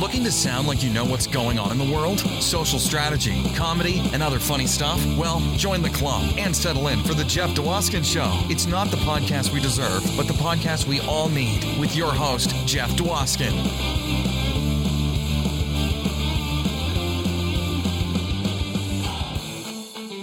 Looking to sound like you know what's going on in the world? Social strategy, comedy, and other funny stuff? Well, join the club and settle in for The Jeff Dwoskin Show. It's not the podcast we deserve, but the podcast we all need with your host, Jeff Dwoskin.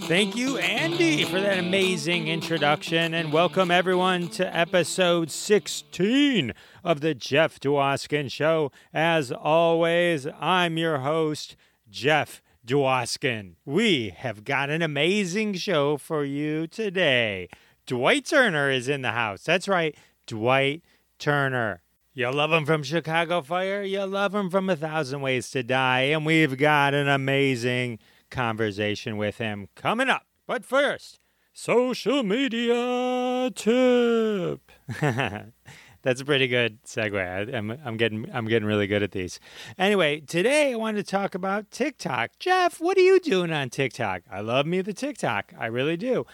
Thank you, Andy, for that amazing introduction, and welcome everyone to episode 16 of the Jeff Dwoskin Show. As always, I'm your host, Jeff Dwoskin. We have got an amazing show for you today. Dwight Turner is in the house. That's right, Dwight Turner. You love him from Chicago Fire, you love him from A Thousand Ways to Die, and we've got an amazing conversation with him coming up. But first, social media tip. That's a pretty good segue. I'm, I'm getting I'm getting really good at these. Anyway, today I wanted to talk about TikTok. Jeff, what are you doing on TikTok? I love me the TikTok. I really do.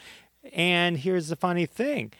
And here's the funny thing.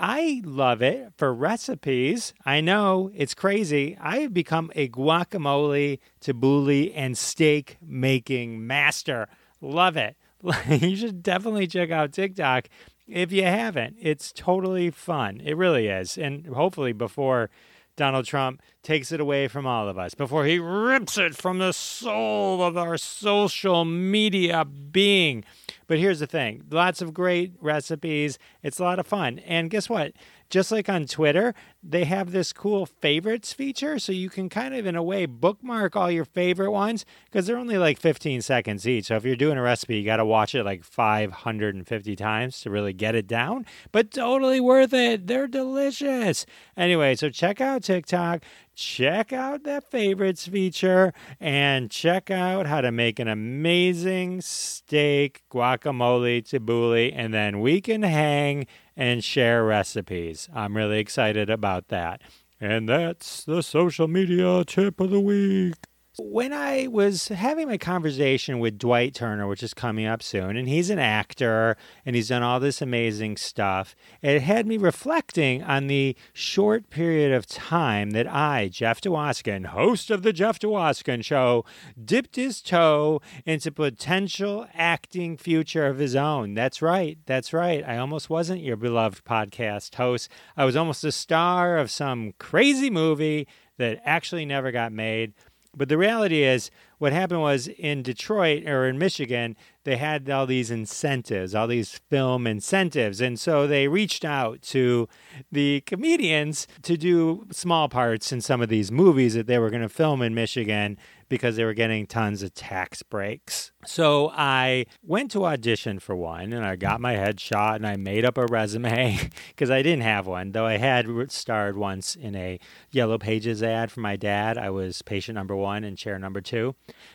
I love it for recipes. I know it's crazy. I have become a guacamole, tabbouleh, and steak making master. Love it. you should definitely check out TikTok if you haven't. It's totally fun. It really is. And hopefully, before Donald Trump takes it away from all of us, before he rips it from the soul of our social media being. But here's the thing lots of great recipes. It's a lot of fun. And guess what? Just like on Twitter, they have this cool favorites feature. So you can kind of, in a way, bookmark all your favorite ones because they're only like 15 seconds each. So if you're doing a recipe, you got to watch it like 550 times to really get it down. But totally worth it. They're delicious. Anyway, so check out TikTok check out that favorites feature and check out how to make an amazing steak guacamole tabbouleh and then we can hang and share recipes. I'm really excited about that. And that's the social media tip of the week when I was having my conversation with Dwight Turner, which is coming up soon, and he's an actor and he's done all this amazing stuff, it had me reflecting on the short period of time that I, Jeff Dwoskin, host of The Jeff Dwoskin Show, dipped his toe into potential acting future of his own. That's right. That's right. I almost wasn't your beloved podcast host. I was almost a star of some crazy movie that actually never got made but the reality is, what happened was in Detroit or in Michigan, they had all these incentives, all these film incentives. And so they reached out to the comedians to do small parts in some of these movies that they were going to film in Michigan because they were getting tons of tax breaks. So I went to audition for one and I got my headshot and I made up a resume because I didn't have one, though I had starred once in a Yellow Pages ad for my dad. I was patient number one and chair number two.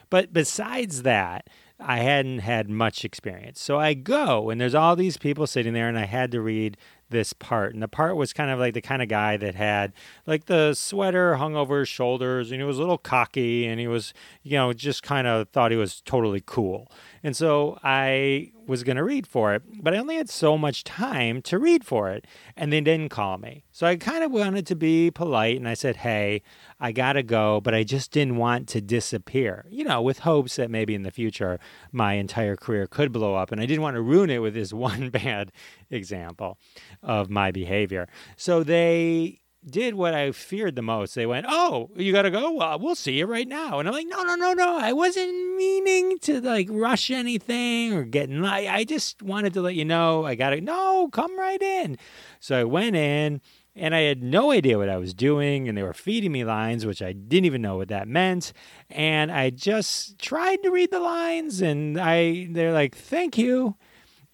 But besides that, I hadn't had much experience. So I go, and there's all these people sitting there, and I had to read this part. And the part was kind of like the kind of guy that had like the sweater hung over his shoulders and he was a little cocky and he was, you know, just kind of thought he was totally cool. And so I was going to read for it, but I only had so much time to read for it. And they didn't call me. So I kind of wanted to be polite and I said, Hey, I got to go, but I just didn't want to disappear, you know, with hopes that maybe in the future my entire career could blow up. And I didn't want to ruin it with this one bad example of my behavior. So they did what I feared the most. They went, "Oh, you got to go. Well, we'll see you right now." And I'm like, "No, no, no, no. I wasn't meaning to like rush anything or get. I, I just wanted to let you know I got to. No, come right in." So I went in. And I had no idea what I was doing, and they were feeding me lines, which I didn't even know what that meant. And I just tried to read the lines, and I they're like, "Thank you,"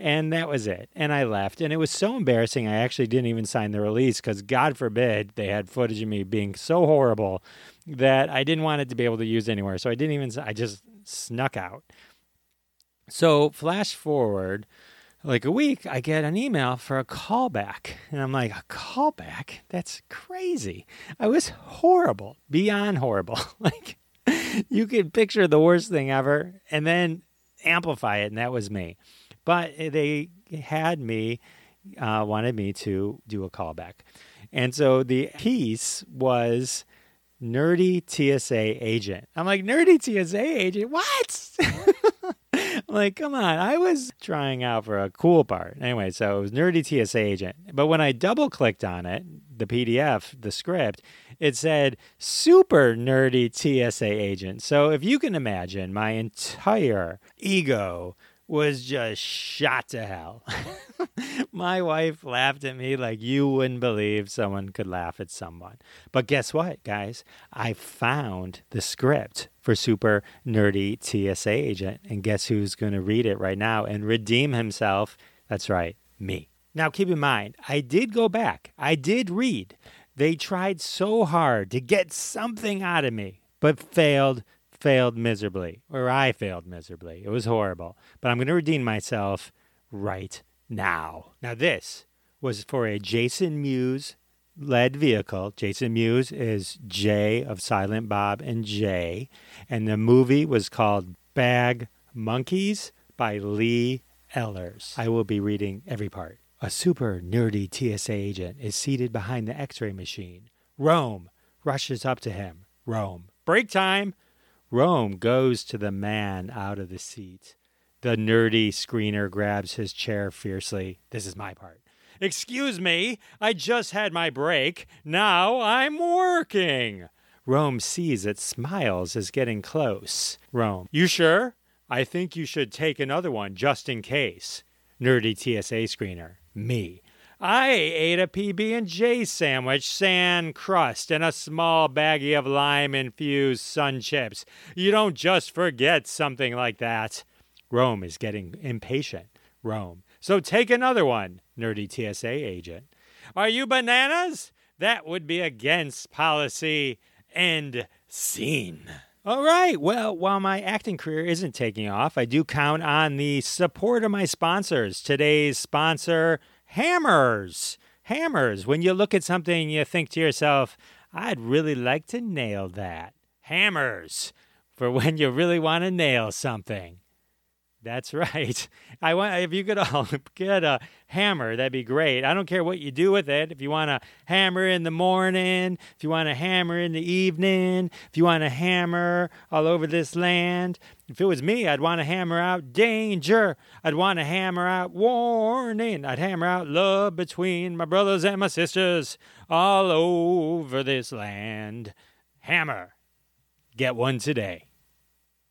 And that was it. And I left. And it was so embarrassing. I actually didn't even sign the release because, God forbid, they had footage of me being so horrible that I didn't want it to be able to use anywhere. So I didn't even, I just snuck out. So, flash forward like a week, I get an email for a callback. And I'm like, a callback? That's crazy. I was horrible, beyond horrible. like, you could picture the worst thing ever and then amplify it. And that was me. But they had me, uh, wanted me to do a callback. And so the piece was nerdy TSA agent. I'm like, nerdy TSA agent? What? I'm like, come on. I was trying out for a cool part. Anyway, so it was nerdy TSA agent. But when I double clicked on it, the PDF, the script, it said super nerdy TSA agent. So if you can imagine, my entire ego was just shot to hell. My wife laughed at me like you wouldn't believe someone could laugh at someone. But guess what, guys? I found the script for Super Nerdy TSA Agent. And guess who's going to read it right now and redeem himself? That's right, me. Now, keep in mind, I did go back, I did read. They tried so hard to get something out of me, but failed failed miserably, or I failed miserably. It was horrible. But I'm going to redeem myself right now. Now, this was for a Jason Mewes led vehicle. Jason Mewes is Jay of Silent Bob and Jay. And the movie was called Bag Monkeys by Lee Ellers. I will be reading every part. A super nerdy TSA agent is seated behind the x ray machine. Rome rushes up to him. Rome. Break time! Rome goes to the man out of the seat. The nerdy screener grabs his chair fiercely. This is my part. Excuse me, I just had my break. Now I'm working. Rome sees it, smiles, is getting close. Rome, you sure? I think you should take another one just in case. Nerdy TSA screener, me. I ate a PB&J sandwich, sand crust, and a small baggie of lime-infused sun chips. You don't just forget something like that. Rome is getting impatient. Rome. So take another one, nerdy TSA agent. Are you bananas? That would be against policy. End scene. All right. Well, while my acting career isn't taking off, I do count on the support of my sponsors. Today's sponsor, hammers. Hammers. When you look at something, you think to yourself, I'd really like to nail that. Hammers. For when you really want to nail something. That's right. I want if you could all get a hammer, that'd be great. I don't care what you do with it. If you want to hammer in the morning, if you want to hammer in the evening, if you want to hammer all over this land. If it was me, I'd want to hammer out danger. I'd want to hammer out warning. I'd hammer out love between my brothers and my sisters all over this land. Hammer. Get one today.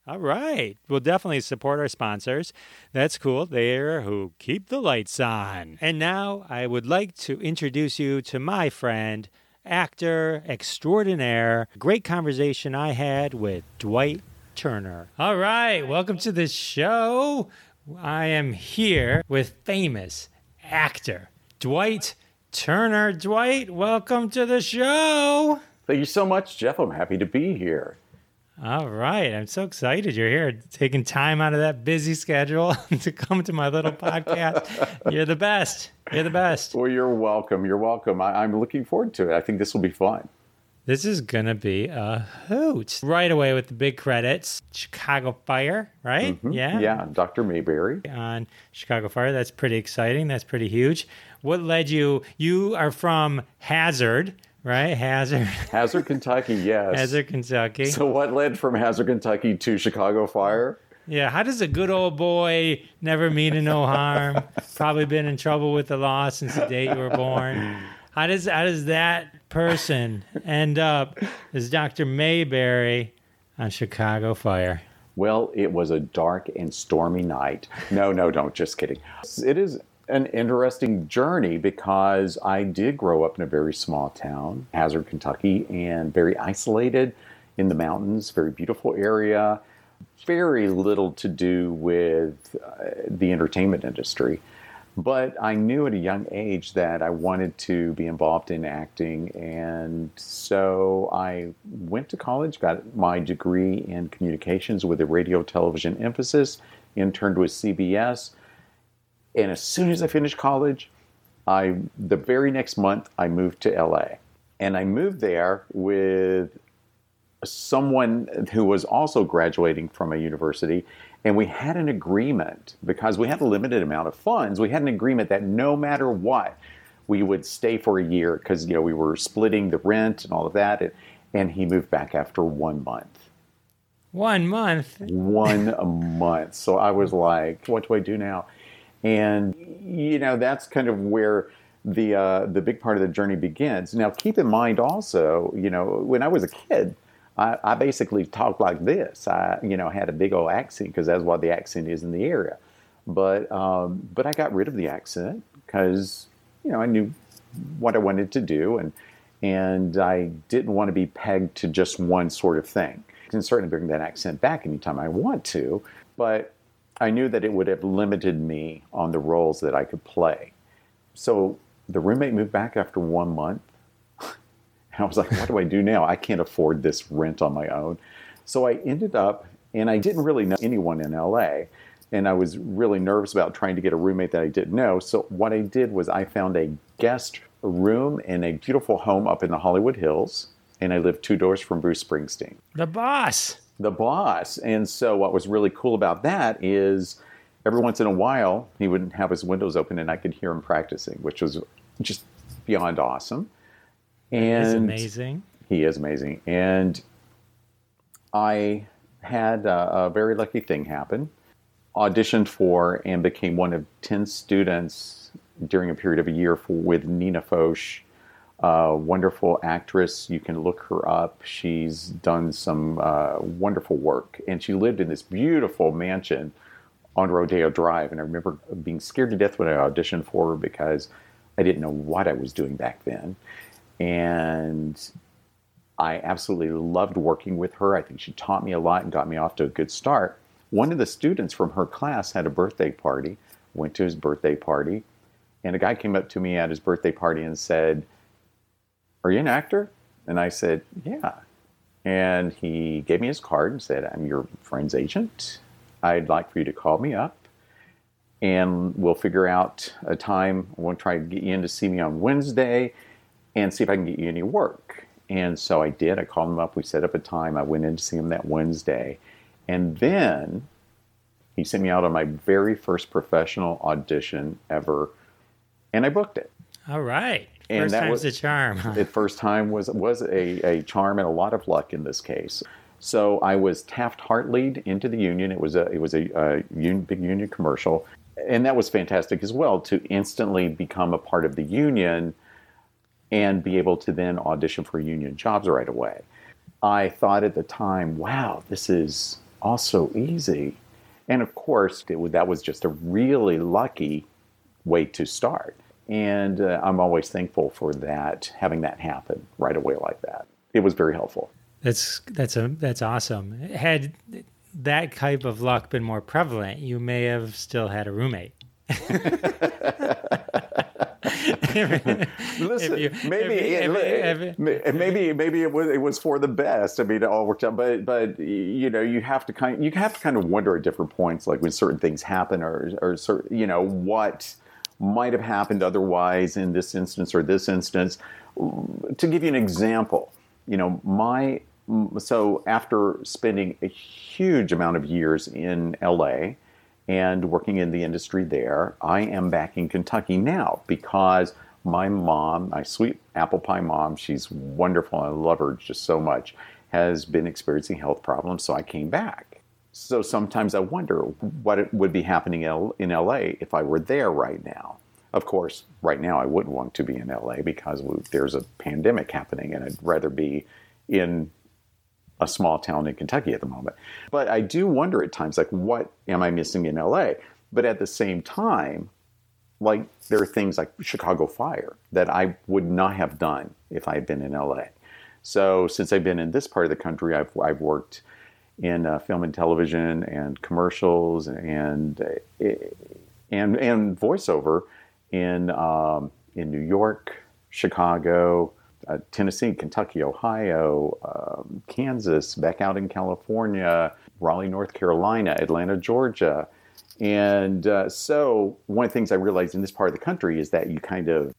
All right. We'll definitely support our sponsors. That's cool. They're who keep the lights on. And now I would like to introduce you to my friend, actor extraordinaire. Great conversation I had with Dwight Turner. All right. Welcome to the show. I am here with famous actor Dwight Turner. Dwight, welcome to the show. Thank you so much, Jeff. I'm happy to be here. All right. I'm so excited you're here, taking time out of that busy schedule to come to my little podcast. You're the best. You're the best. Well, you're welcome. You're welcome. I, am looking forward to it. I think this will be fun. This is going to be a hoot. Right away with the big credits Chicago Fire, right? Mm-hmm. Yeah. Yeah. Dr. Mayberry. On Chicago Fire. That's pretty exciting. That's pretty huge. What led you? You are from Hazard right? Hazard. Hazard, Kentucky, yes. Hazard, Kentucky. So, what led from Hazard, Kentucky to Chicago Fire? Yeah, how does a good old boy never mean to no harm? Probably been in trouble with the law since the day you were born. How does how does that person end up as Dr. Mayberry on Chicago Fire? Well, it was a dark and stormy night. No, no, don't. Just kidding. It is an interesting journey because I did grow up in a very small town, Hazard, Kentucky, and very isolated in the mountains, very beautiful area, very little to do with uh, the entertainment industry. But I knew at a young age that I wanted to be involved in acting, and so I went to college, got my degree in communications with a radio television emphasis, interned with CBS and as soon as I finished college, I the very next month I moved to LA. And I moved there with someone who was also graduating from a university and we had an agreement because we had a limited amount of funds. We had an agreement that no matter what, we would stay for a year because you know we were splitting the rent and all of that. And, and he moved back after one month. One month. One month. So I was like, what do I do now? And you know, that's kind of where the uh, the big part of the journey begins. Now, keep in mind also, you know, when I was a kid, I, I basically talked like this. I, you know, had a big old accent because that's what the accent is in the area. But um, but I got rid of the accent because you know I knew what I wanted to do and and I didn't want to be pegged to just one sort of thing. I can certainly bring that accent back anytime I want to, but I knew that it would have limited me on the roles that I could play. So the roommate moved back after one month. and I was like, what do I do now? I can't afford this rent on my own. So I ended up, and I didn't really know anyone in LA. And I was really nervous about trying to get a roommate that I didn't know. So what I did was I found a guest room in a beautiful home up in the Hollywood Hills. And I lived two doors from Bruce Springsteen. The boss. The boss. And so what was really cool about that is every once in a while he wouldn't have his windows open and I could hear him practicing, which was just beyond awesome. And amazing. he is amazing. And I had a, a very lucky thing happen. Auditioned for and became one of 10 students during a period of a year for, with Nina Foch, a wonderful actress. You can look her up. She's done some uh, wonderful work. And she lived in this beautiful mansion on Rodeo Drive. And I remember being scared to death when I auditioned for her because I didn't know what I was doing back then. And I absolutely loved working with her. I think she taught me a lot and got me off to a good start. One of the students from her class had a birthday party, went to his birthday party, and a guy came up to me at his birthday party and said, Are you an actor? And I said, Yeah. And he gave me his card and said, I'm your friend's agent. I'd like for you to call me up and we'll figure out a time. I want to try to get you in to see me on Wednesday and see if I can get you any work. And so I did. I called him up. We set up a time. I went in to see him that Wednesday. And then he sent me out on my very first professional audition ever. And I booked it. All right. And First that time's was- the charm. The first time was was a, a charm and a lot of luck in this case. So I was Taft Hartley into the union. It was a it was a, a un, big union commercial, and that was fantastic as well to instantly become a part of the union and be able to then audition for union jobs right away. I thought at the time, wow, this is also easy. And of course, it, that was just a really lucky way to start. And uh, I'm always thankful for that, having that happen right away like that. It was very helpful. That's that's a that's awesome. Had that type of luck been more prevalent, you may have still had a roommate. Listen, you- maybe if you- it, if- may- maybe maybe it was it was for the best. I mean, it all worked out. But but you know, you have to kind you have to kind of wonder at different points, like when certain things happen, or or certain, you know what might have happened otherwise in this instance or this instance. To give you an example, you know, my so after spending a huge amount of years in LA and working in the industry there, I am back in Kentucky now because my mom, my sweet apple pie mom, she's wonderful. I love her just so much, has been experiencing health problems. So I came back. So sometimes I wonder what would be happening in in LA if I were there right now. Of course, right now I wouldn't want to be in LA because there's a pandemic happening and I'd rather be in a small town in Kentucky at the moment. But I do wonder at times, like, what am I missing in LA? But at the same time, like, there are things like Chicago Fire that I would not have done if I had been in LA. So since I've been in this part of the country, I've, I've worked in uh, film and television and commercials and uh, and and voiceover in um, in New York, Chicago, uh, Tennessee, Kentucky, Ohio, um, Kansas, back out in California, Raleigh, North Carolina, Atlanta, Georgia. And uh, so, one of the things I realized in this part of the country is that you kind of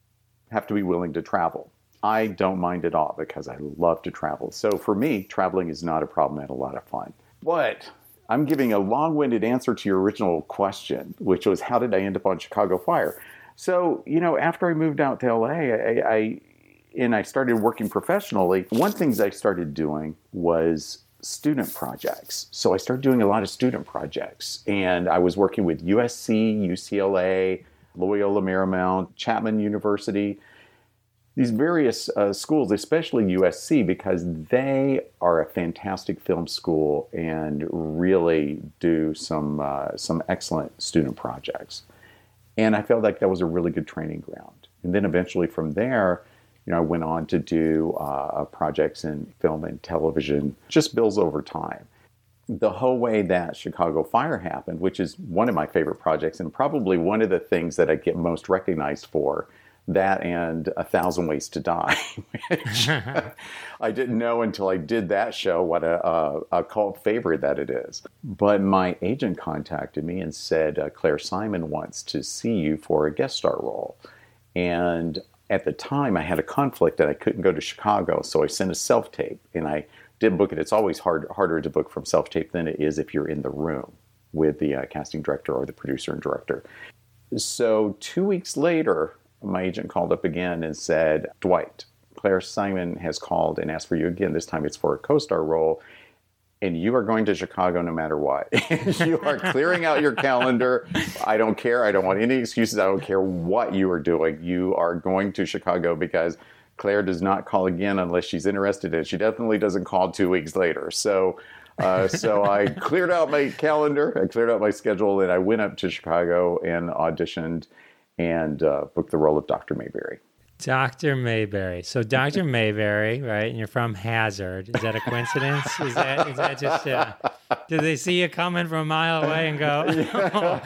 have to be willing to travel. I don't mind at all because I love to travel. So, for me, traveling is not a problem and a lot of fun. But I'm giving a long winded answer to your original question, which was how did I end up on Chicago Fire? So, you know, after I moved out to LA, I, I and I started working professionally, one things I started doing was student projects. So I started doing a lot of student projects, and I was working with USC, UCLA, Loyola Marymount, Chapman University, these various uh, schools, especially USC, because they are a fantastic film school and really do some uh, some excellent student projects. And I felt like that was a really good training ground. And then eventually from there, you know, I went on to do uh, projects in film and television, just builds over time. The whole way that Chicago Fire happened, which is one of my favorite projects and probably one of the things that I get most recognized for, that and A Thousand Ways to Die, which I didn't know until I did that show what a, a, a, cult favorite that it is. But my agent contacted me and said, uh, Claire Simon wants to see you for a guest star role. And at the time, I had a conflict that I couldn't go to Chicago, so I sent a self tape and I did book it. It's always hard, harder to book from self tape than it is if you're in the room with the uh, casting director or the producer and director. So, two weeks later, my agent called up again and said, Dwight, Claire Simon has called and asked for you again. This time it's for a co star role. And you are going to Chicago no matter what. you are clearing out your calendar. I don't care. I don't want any excuses. I don't care what you are doing. You are going to Chicago because Claire does not call again unless she's interested in it. She definitely doesn't call two weeks later. So, uh, so I cleared out my calendar, I cleared out my schedule, and I went up to Chicago and auditioned and uh, booked the role of Dr. Mayberry. Dr. Mayberry. So Dr. Mayberry, right? And you're from Hazard. Is that a coincidence? is that is that just? Uh, did they see you coming from a mile away and go, oh,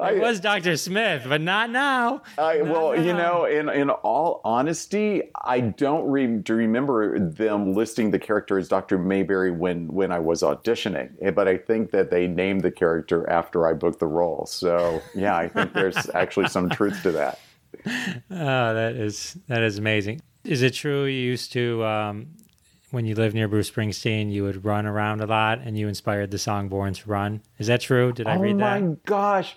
"It was Dr. Smith, but not now"? I, not well, now. you know, in in all honesty, I don't re- remember them listing the character as Dr. Mayberry when when I was auditioning. Eh, but I think that they named the character after I booked the role. So yeah, I think there's actually some truth to that oh, that is that is amazing. Is it true you used to, um, when you lived near Bruce Springsteen, you would run around a lot, and you inspired the song "Born to Run"? Is that true? Did I oh read that? Oh my gosh,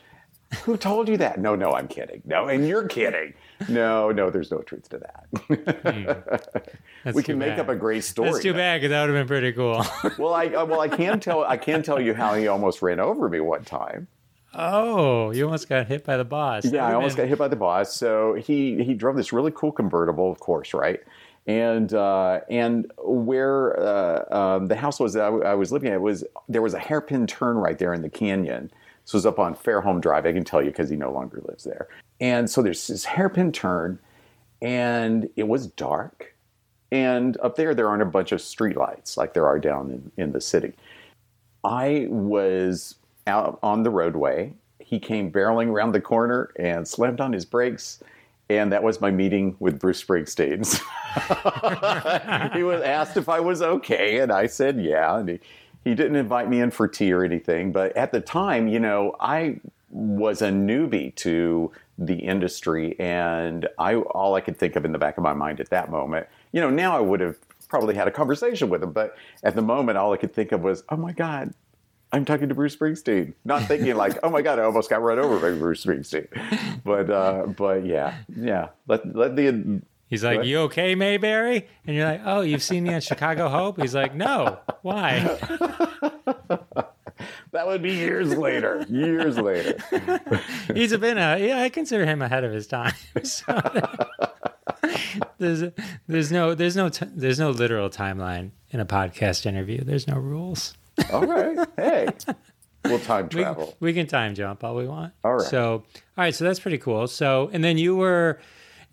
who told you that? No, no, I'm kidding. No, and you're kidding. No, no, there's no truth to that. mm. we can make up a great story. That's too bad because that would have been pretty cool. well, I uh, well I can tell I can tell you how he almost ran over me one time. Oh, you almost got hit by the boss. Yeah, I almost got hit by the boss. So he he drove this really cool convertible, of course, right? And uh, and where uh, um, the house was that I, w- I was living at was there was a hairpin turn right there in the canyon. It was up on Fairholme Drive. I can tell you because he no longer lives there. And so there's this hairpin turn, and it was dark. And up there, there aren't a bunch of streetlights like there are down in, in the city. I was out on the roadway. He came barreling around the corner and slammed on his brakes. And that was my meeting with Bruce Springsteen. he was asked if I was okay, and I said yeah. And he, he didn't invite me in for tea or anything. But at the time, you know, I was a newbie to the industry, and I all I could think of in the back of my mind at that moment, you know, now I would have probably had a conversation with him, but at the moment, all I could think of was, oh my God, I'm talking to Bruce Springsteen, not thinking like, oh my god, I almost got run over by Bruce Springsteen. But uh, but yeah, yeah. Let let the He's like, "You okay, Mayberry?" And you're like, "Oh, you've seen me on Chicago Hope." He's like, "No, why?" that would be years later. Years later. He's been a yeah. I consider him ahead of his time. So, there's there's no there's no t- there's no literal timeline in a podcast interview. There's no rules. All right. Hey, we'll time travel. We, we, can time jump all we want. All right. So, all right. So that's pretty cool. So, and then you were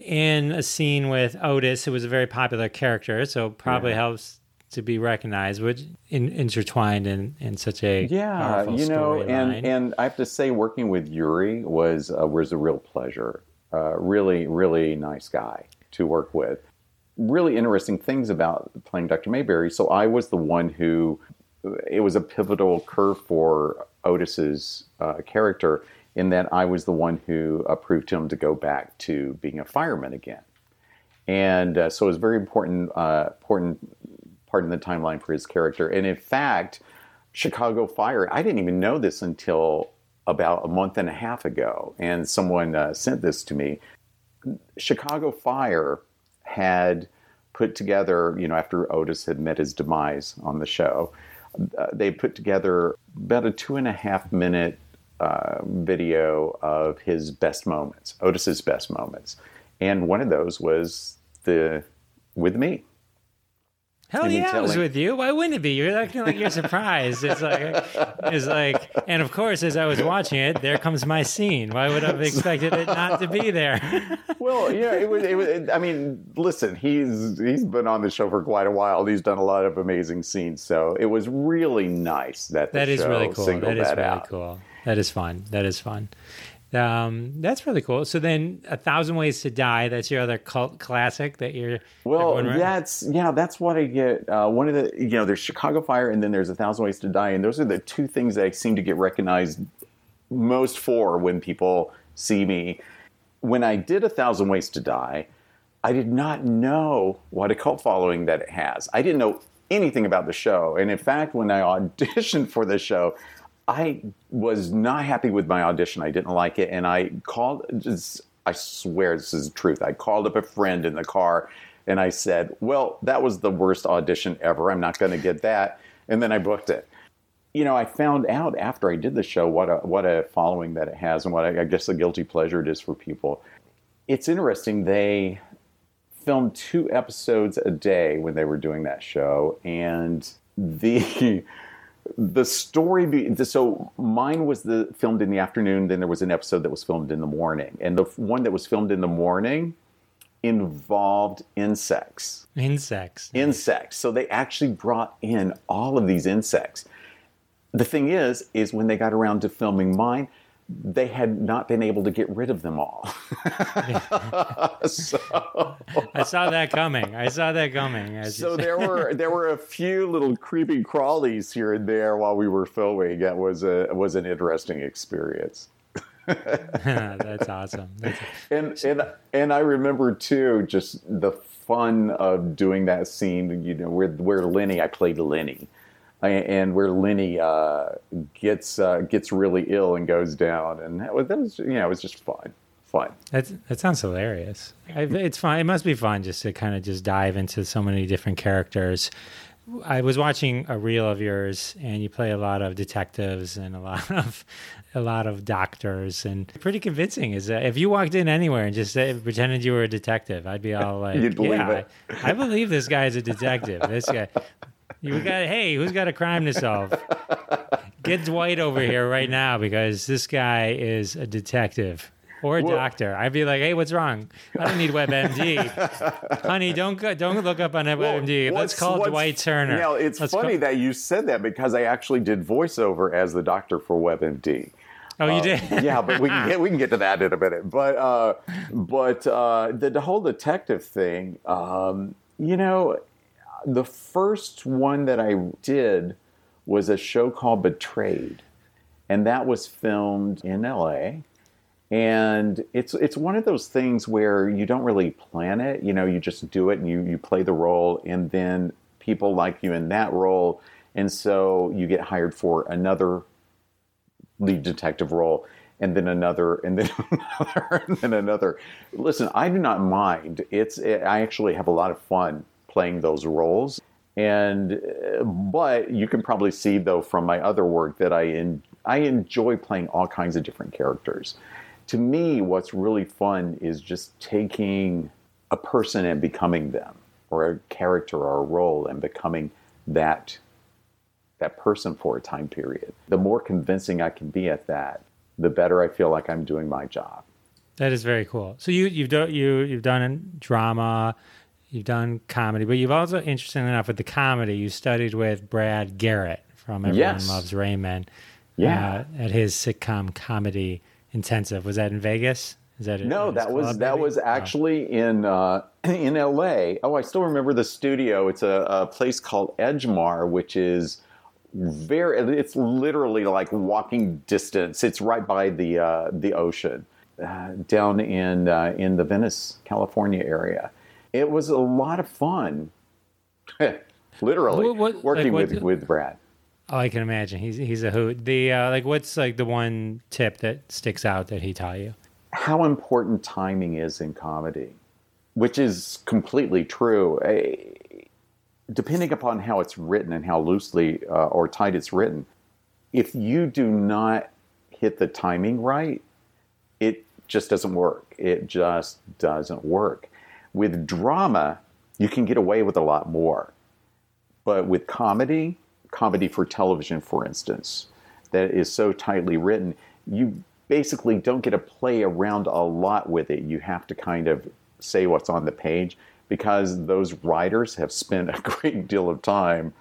in a scene with Otis, who was a very popular character. So probably yeah. helps to be recognized, which in, intertwined in, in such a yeah, you know, and line. and I have to say, working with Yuri was uh, was a real pleasure. Uh, really, really nice guy to work with. Really interesting things about playing Dr. Mayberry. So I was the one who it was a pivotal curve for Otis's uh, character in that I was the one who approved him to go back to being a fireman again, and uh, so it was very important uh, important part in the timeline for his character. And in fact, Chicago Fire, I didn't even know this until about a month and a half ago, and someone uh, sent this to me. Chicago Fire had put together, you know, after Otis had met his demise on the show, uh, they put together about a two and a half minute uh, video of his best moments, Otis's best moments. And one of those was the with me. Hell yeah, I was with you. Why wouldn't it be? You're acting like you're surprised. It's like, it's like, and of course, as I was watching it, there comes my scene. Why would I have expected it not to be there? Well, yeah, it was. It was I mean, listen, he's he's been on the show for quite a while. He's done a lot of amazing scenes, so it was really nice that the That is really cool. That is that really out. cool. That is fun. That is fun. Um, that's really cool. So then, A Thousand Ways to Die. That's your other cult classic that you're. Well, that's yeah, that's what I get. Uh, one of the you know, there's Chicago Fire, and then there's A Thousand Ways to Die, and those are the two things that I seem to get recognized most for when people see me. When I did A Thousand Ways to Die, I did not know what a cult following that it has. I didn't know anything about the show, and in fact, when I auditioned for the show, I was not happy with my audition. I didn't like it, and I called. I swear this is the truth. I called up a friend in the car, and I said, "Well, that was the worst audition ever. I'm not going to get that." And then I booked it. You know, I found out after I did the show what a what a following that it has, and what I, I guess a guilty pleasure it is for people. It's interesting. They filmed two episodes a day when they were doing that show, and the the story be, so mine was the filmed in the afternoon then there was an episode that was filmed in the morning. And the one that was filmed in the morning involved insects. Insects. insects. So they actually brought in all of these insects. The thing is is when they got around to filming mine they had not been able to get rid of them all so I saw that coming. I saw that coming. So there were there were a few little creepy crawlies here and there while we were filming. That was a was an interesting experience. that's awesome. That's, And and and I remember too just the fun of doing that scene. You know where where Lenny I played Lenny. And where Lenny uh, gets uh, gets really ill and goes down, and that was, that was you know it was just fun, fun. That's, that sounds hilarious. I, it's fun. It must be fun just to kind of just dive into so many different characters. I was watching a reel of yours, and you play a lot of detectives and a lot of a lot of doctors, and pretty convincing. Is that if you walked in anywhere and just said, pretended you were a detective, I'd be all like, You'd believe "Yeah, it." I, I believe this guy is a detective. This guy." You got hey, who's got a crime to solve? Get Dwight over here right now because this guy is a detective or a Well- doctor. I'd be like, hey, what's wrong? I don't need WebMD, honey. Don't go, don't look up on WebMD. Let's call Dwight Turner. Now it's Let's funny call- that you said that because I actually did voiceover as the doctor for WebMD. oh, you Uh, did. yeah, but we can get we can get to that in a minute. But uh, but uh, the, the whole detective thing, um, you know, the first one that I did was a show called Betrayed, and that was filmed in L.A. And it's it's one of those things where you don't really plan it. You know, you just do it and you you play the role, and then people like you in that role, and so you get hired for another lead detective role and then another and then another and then another listen i do not mind it's i actually have a lot of fun playing those roles and uh, but you can probably see though from my other work that i in, i enjoy playing all kinds of different characters to me what's really fun is just taking a person and becoming them or a character or a role and becoming that that person for a time period. The more convincing I can be at that, the better I feel like I'm doing my job. That is very cool. So you you've done you you've done drama, you've done comedy, but you've also interestingly enough with the comedy you studied with Brad Garrett from Everyone Yes. Loves Raymond. Yeah. uh, at his sitcom comedy intensive. Was that in Vegas? Is that No, at that was club, that maybe? was Oh. actually in uh, in L.A. Oh, I still remember the studio. It's a, a place called Edgemar, which is very. It's literally like walking distance. It's right by the uh, the ocean, uh, down in uh, in the Venice, California area. It was a lot of fun. literally What- what- working like, what- with with Brad. Oh, I can imagine. He's he's a hoot. The uh, like, what's like the one tip that sticks out that he taught you? how important timing is in comedy. which is completely true. Eh, depending upon how it's written and how loosely uh, or tight it's written, if you do not hit the timing right, it just doesn't work. It just doesn't work. With drama, you can get away with a lot more. But with comedy, comedy for television, for instance, that is so tightly written, you basically don't get to play around a lot with it. You have to kind of say what's on the page because those writers have spent a great deal of time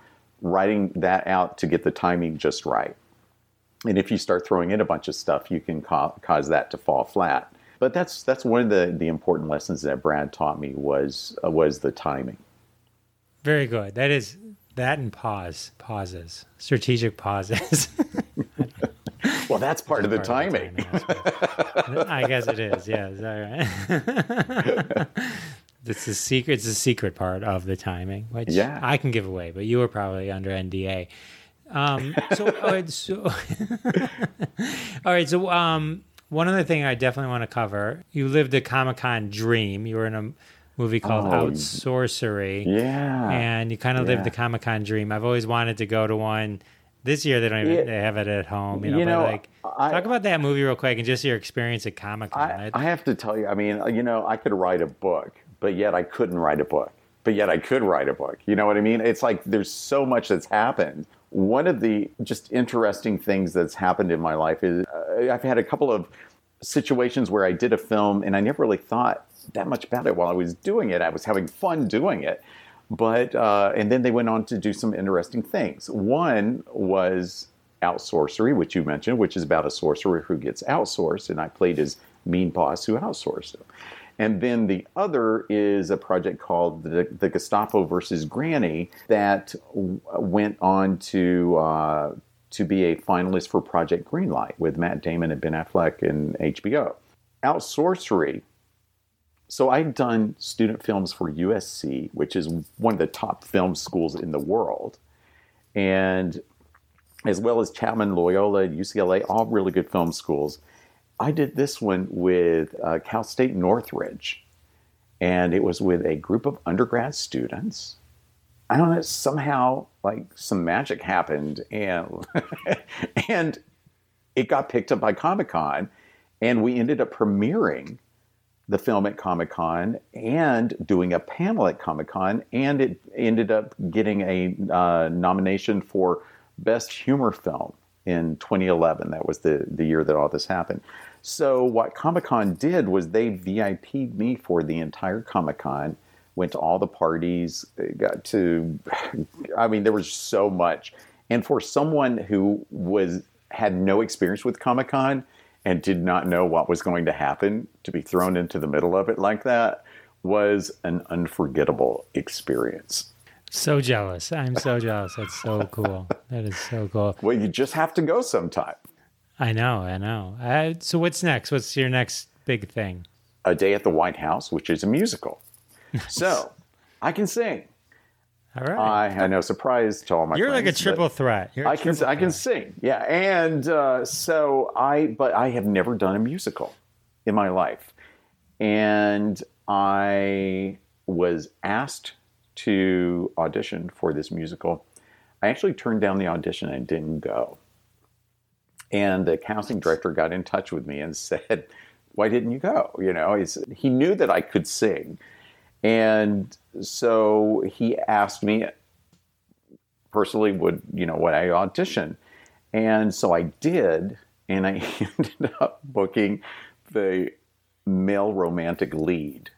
writing that out to get the timing just right. And if you start throwing in a bunch of stuff, you can ca- cause that to fall flat. But that's that's one of the, the important lessons that Brad taught me was uh, was the timing. Very good. That is that and pause pauses strategic pauses. well, that's part, of the part timing. Of the timing I guess it is. Yeah, is that right? it's the secret. It's the secret part of the timing, which yeah. I can give away, but you were probably under NDA. Um, so, all right, so, all right, so um, one other thing I definitely want to cover. You lived a Comic Con dream. You were in a movie called oh, Outsourcery. Yeah. And you kind of yeah. lived the Comic Con dream. I've always wanted to go to one. This year they don't even yeah. they have it at home. You know, you know like I, talk about that movie real quick and just your experience at Comic Con. I, I have to tell you, I mean, you know, I could write a book, but yet I couldn't write a book. But yet I could write a book. You know what I mean? It's like there's so much that's happened. One of the just interesting things that's happened in my life is uh, I've had a couple of situations where I did a film and I never really thought that much about it while I was doing it. I was having fun doing it. But, uh, and then they went on to do some interesting things. One was Outsourcery, which you mentioned, which is about a sorcerer who gets outsourced. And I played his mean boss who outsourced him. And then the other is a project called the, the Gestapo versus Granny that w- went on to uh, to be a finalist for Project Greenlight with Matt Damon and Ben Affleck and HBO. Outsourcery. So I'd done student films for USC, which is one of the top film schools in the world, and as well as Chapman, Loyola, UCLA, all really good film schools. I did this one with uh, Cal State Northridge, and it was with a group of undergrad students. I don't know, somehow like some magic happened and and it got picked up by Comic Con and we ended up premiering the film at Comic Con and doing a panel at Comic Con and it ended up getting a uh, nomination for Best Humor Film in 2011. That was the, the year that all this happened. So what Comic Con did was they VIP'd me for the entire Comic Con went to all the parties, got to, I mean, there was so much. And for someone who was had no experience with Comic Con and did not know what was going to happen, to be thrown into the middle of it like that was an unforgettable experience. So jealous. I'm so jealous. That's so cool. That is so cool. Well, you just have to go sometime. I know. I know. Uh, so, what's next? What's your next big thing? A Day at the White House, which is a musical. so I can sing. All right. I, I know. Surprise to all my. You're friends, like a triple threat. You're I can. I can sing. Yeah, and uh, so I. But I have never done a musical in my life, and I was asked to audition for this musical. I actually turned down the audition and didn't go. And the casting director got in touch with me and said, "Why didn't you go?" You know, he knew that I could sing and so he asked me personally, would, you know, would I audition? And so I did, and I ended up booking the male romantic lead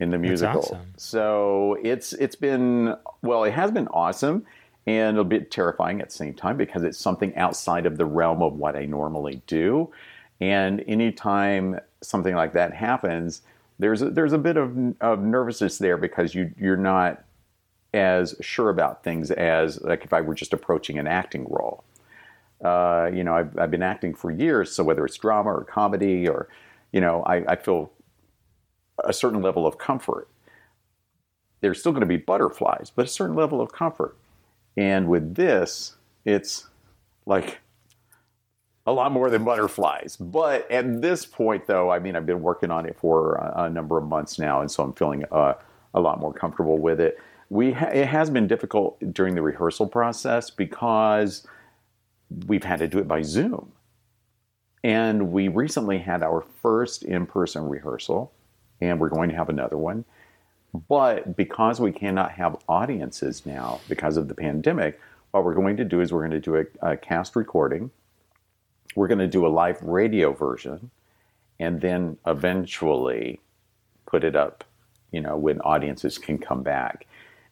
in the musical. Awesome. So it's it's been well, it has been awesome and a bit terrifying at the same time because it's something outside of the realm of what I normally do. And anytime something like that happens, there's a, there's a bit of, of nervousness there because you you're not as sure about things as like if I were just approaching an acting role. Uh, you know, I've, I've been acting for years, so whether it's drama or comedy or, you know, I, I feel a certain level of comfort. There's still going to be butterflies, but a certain level of comfort. And with this, it's like a lot more than butterflies. But at this point, though, I mean, I've been working on it for a, number of months now, and so I'm feeling uh, a lot more comfortable with it. We ha- it has been difficult during the rehearsal process because we've had to do it by Zoom. And we recently had our first in person rehearsal, and we're going to have another one. But because we cannot have audiences now because of the pandemic, what we're going to do is we're going to do a, a cast recording. We're going to do a live radio version, and then eventually put it up, you know, when audiences can come back.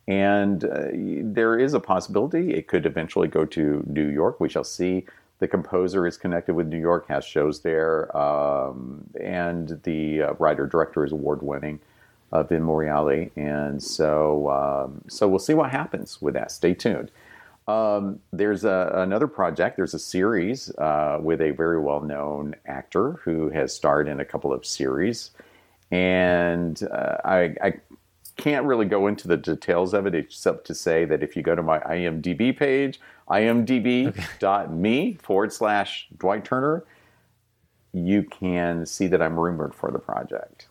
And uh, there is a possibility it could eventually go to New York. We shall see. The composer is connected with New York, has shows there, um, and the uh, writer director is award winning, uh, Vin Morreale. And so, um, so we'll see what happens with that. Stay tuned. Um, there's a, another project. There's a series uh, with a very well known actor who has starred in a couple of series. And uh, I, I can't really go into the details of it except to say that if you go to my IMDb page, imdb.me forward slash Dwight Turner, you can see that I'm rumored for the project.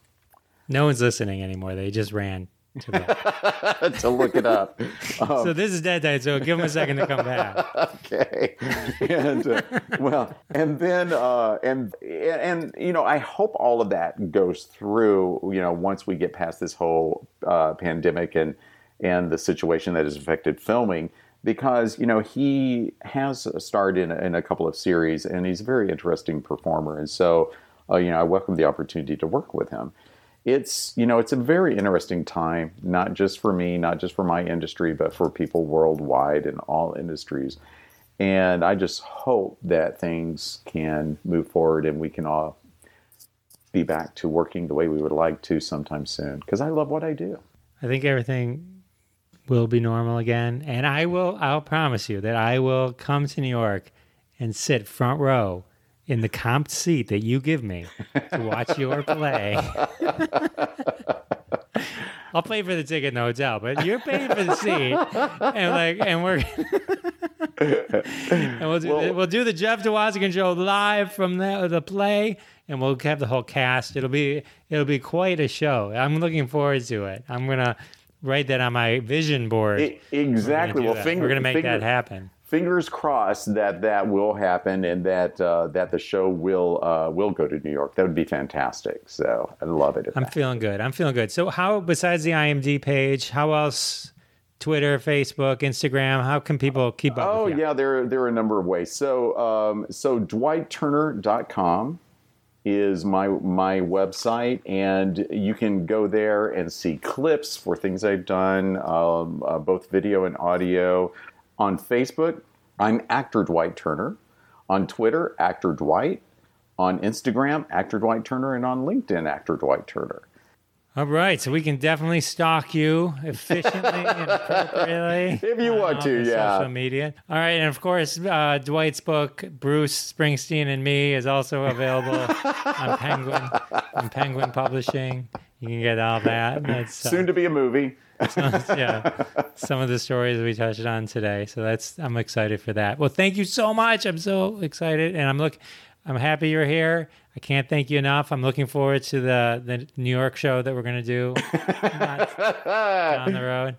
No one's listening anymore. They just ran to, to look it up. Um, so this is dead time. So give them a second to come back. okay. And uh, well, and then uh, and and you know, I hope all of that goes through. You know, once we get past this whole uh, pandemic and and the situation that has affected filming. Because you know he has starred in, in a couple of series and he's a very interesting performer, and so uh, you know I welcome the opportunity to work with him. It's you know it's a very interesting time not just for me not just for my industry but for people worldwide in all industries. And i just hope that things can move forward and we can all be back to working the way we would like to sometime soon because i love what i do. I think everything will be normal again and i will i'll promise you that i will come to new york and sit front row in the comped seat that you give me to watch your play. I'll pay for the ticket in the hotel, but you're paying for the seat, and like, and we're, and we'll do well, we'll do the Jeff Dwoskin show live from the the play, and we'll have the whole cast. It'll be it'll be quite a show. I'm looking forward to it. I'm gonna write that on my vision board. It, exactly. We're well, finger, we're gonna make finger, that happen fingers crossed that that will happen and that uh, that the show will uh, will go to New York. That would be fantastic. So I love it. I'm feeling good. I'm feeling good. So how besides the IMD page, how else? Twitter, Facebook, Instagram. How can people keep up? Oh yeah, there there are a number of ways. So um, so dwightturner.com is my my website, and you can go there and see clips for things I've done, um, uh, both video and audio. On Facebook, I'm actor Dwight Turner. On Twitter, actor Dwight. On Instagram, actor Dwight Turner. And on LinkedIn, actor Dwight Turner. All right, so we can definitely stalk you efficiently and appropriately. If you want to, yeah. Social media. All right, and of course, uh, Dwight's book, Bruce Springsteen and Me, is also available on Penguin, on Penguin Publishing. You can get all that. That's, uh, Soon to be a movie. yeah, some of the stories we touched on today. So that's I'm excited for that. Well, thank you so much. I'm so excited, and I'm look. I'm happy you're here. I can't thank you enough. I'm looking forward to the the New York show that we're gonna do down the road.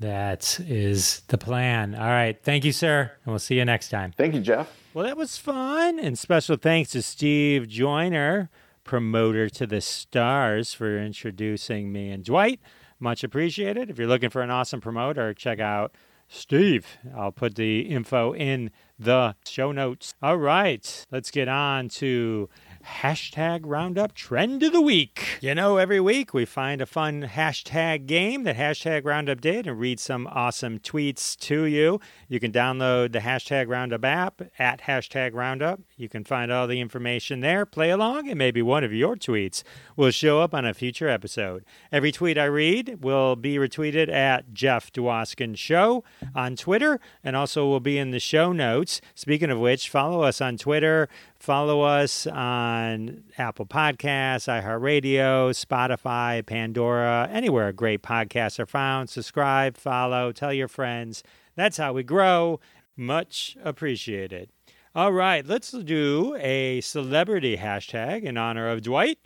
That is the plan. All right. Thank you, sir. And we'll see you next time. Thank you, Jeff. Well, that was fun. And special thanks to Steve Joyner, promoter to the stars, for introducing me and Dwight. Much appreciated. If you're looking for an awesome promoter, check out Steve. I'll put the info in the show notes. All right, let's get on to hashtag Roundup Trend of the Week. You know, every week we find a fun hashtag game that hashtag Roundup did and read some awesome tweets to you. You can download the hashtag Roundup app at hashtag Roundup. You can find all the information there, play along, and maybe one of your tweets will show up on a future episode. Every tweet I read will be retweeted at Jeff Dwoskin Show on Twitter and also will be in the show notes. Speaking of which, follow us on Twitter, Follow us on Apple Podcasts, iHeartRadio, Spotify, Pandora, anywhere great podcasts are found. Subscribe, follow, tell your friends. That's how we grow. Much appreciated. All right, let's do a celebrity hashtag in honor of Dwight.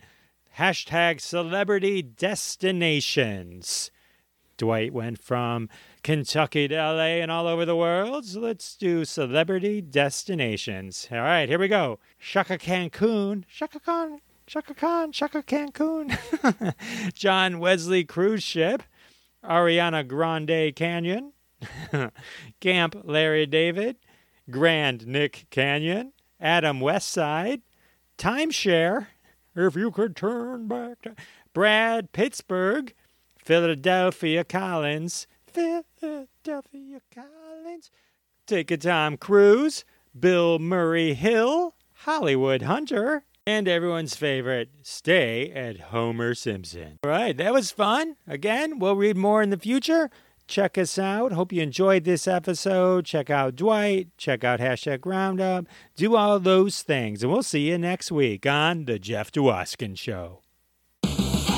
Hashtag celebrity destinations. Dwight went from Kentucky to LA and all over the world. So let's do celebrity destinations. All right, here we go. Chaka Cancun. Chaka Khan. Chaka Khan. Chaka Cancun. John Wesley cruise ship. Ariana Grande Canyon. Camp Larry David. Grand Nick Canyon. Adam Westside. Timeshare. If you could turn back. To- Brad Pittsburgh. Philadelphia Collins. Philadelphia Collins. Take a Tom Cruise. Bill Murray Hill. Hollywood Hunter. And everyone's favorite, stay at Homer Simpson. All right, that was fun. Again, we'll read more in the future. Check us out. Hope you enjoyed this episode. Check out Dwight. Check out hashtag Roundup. Do all those things. And we'll see you next week on The Jeff Dwoskin Show.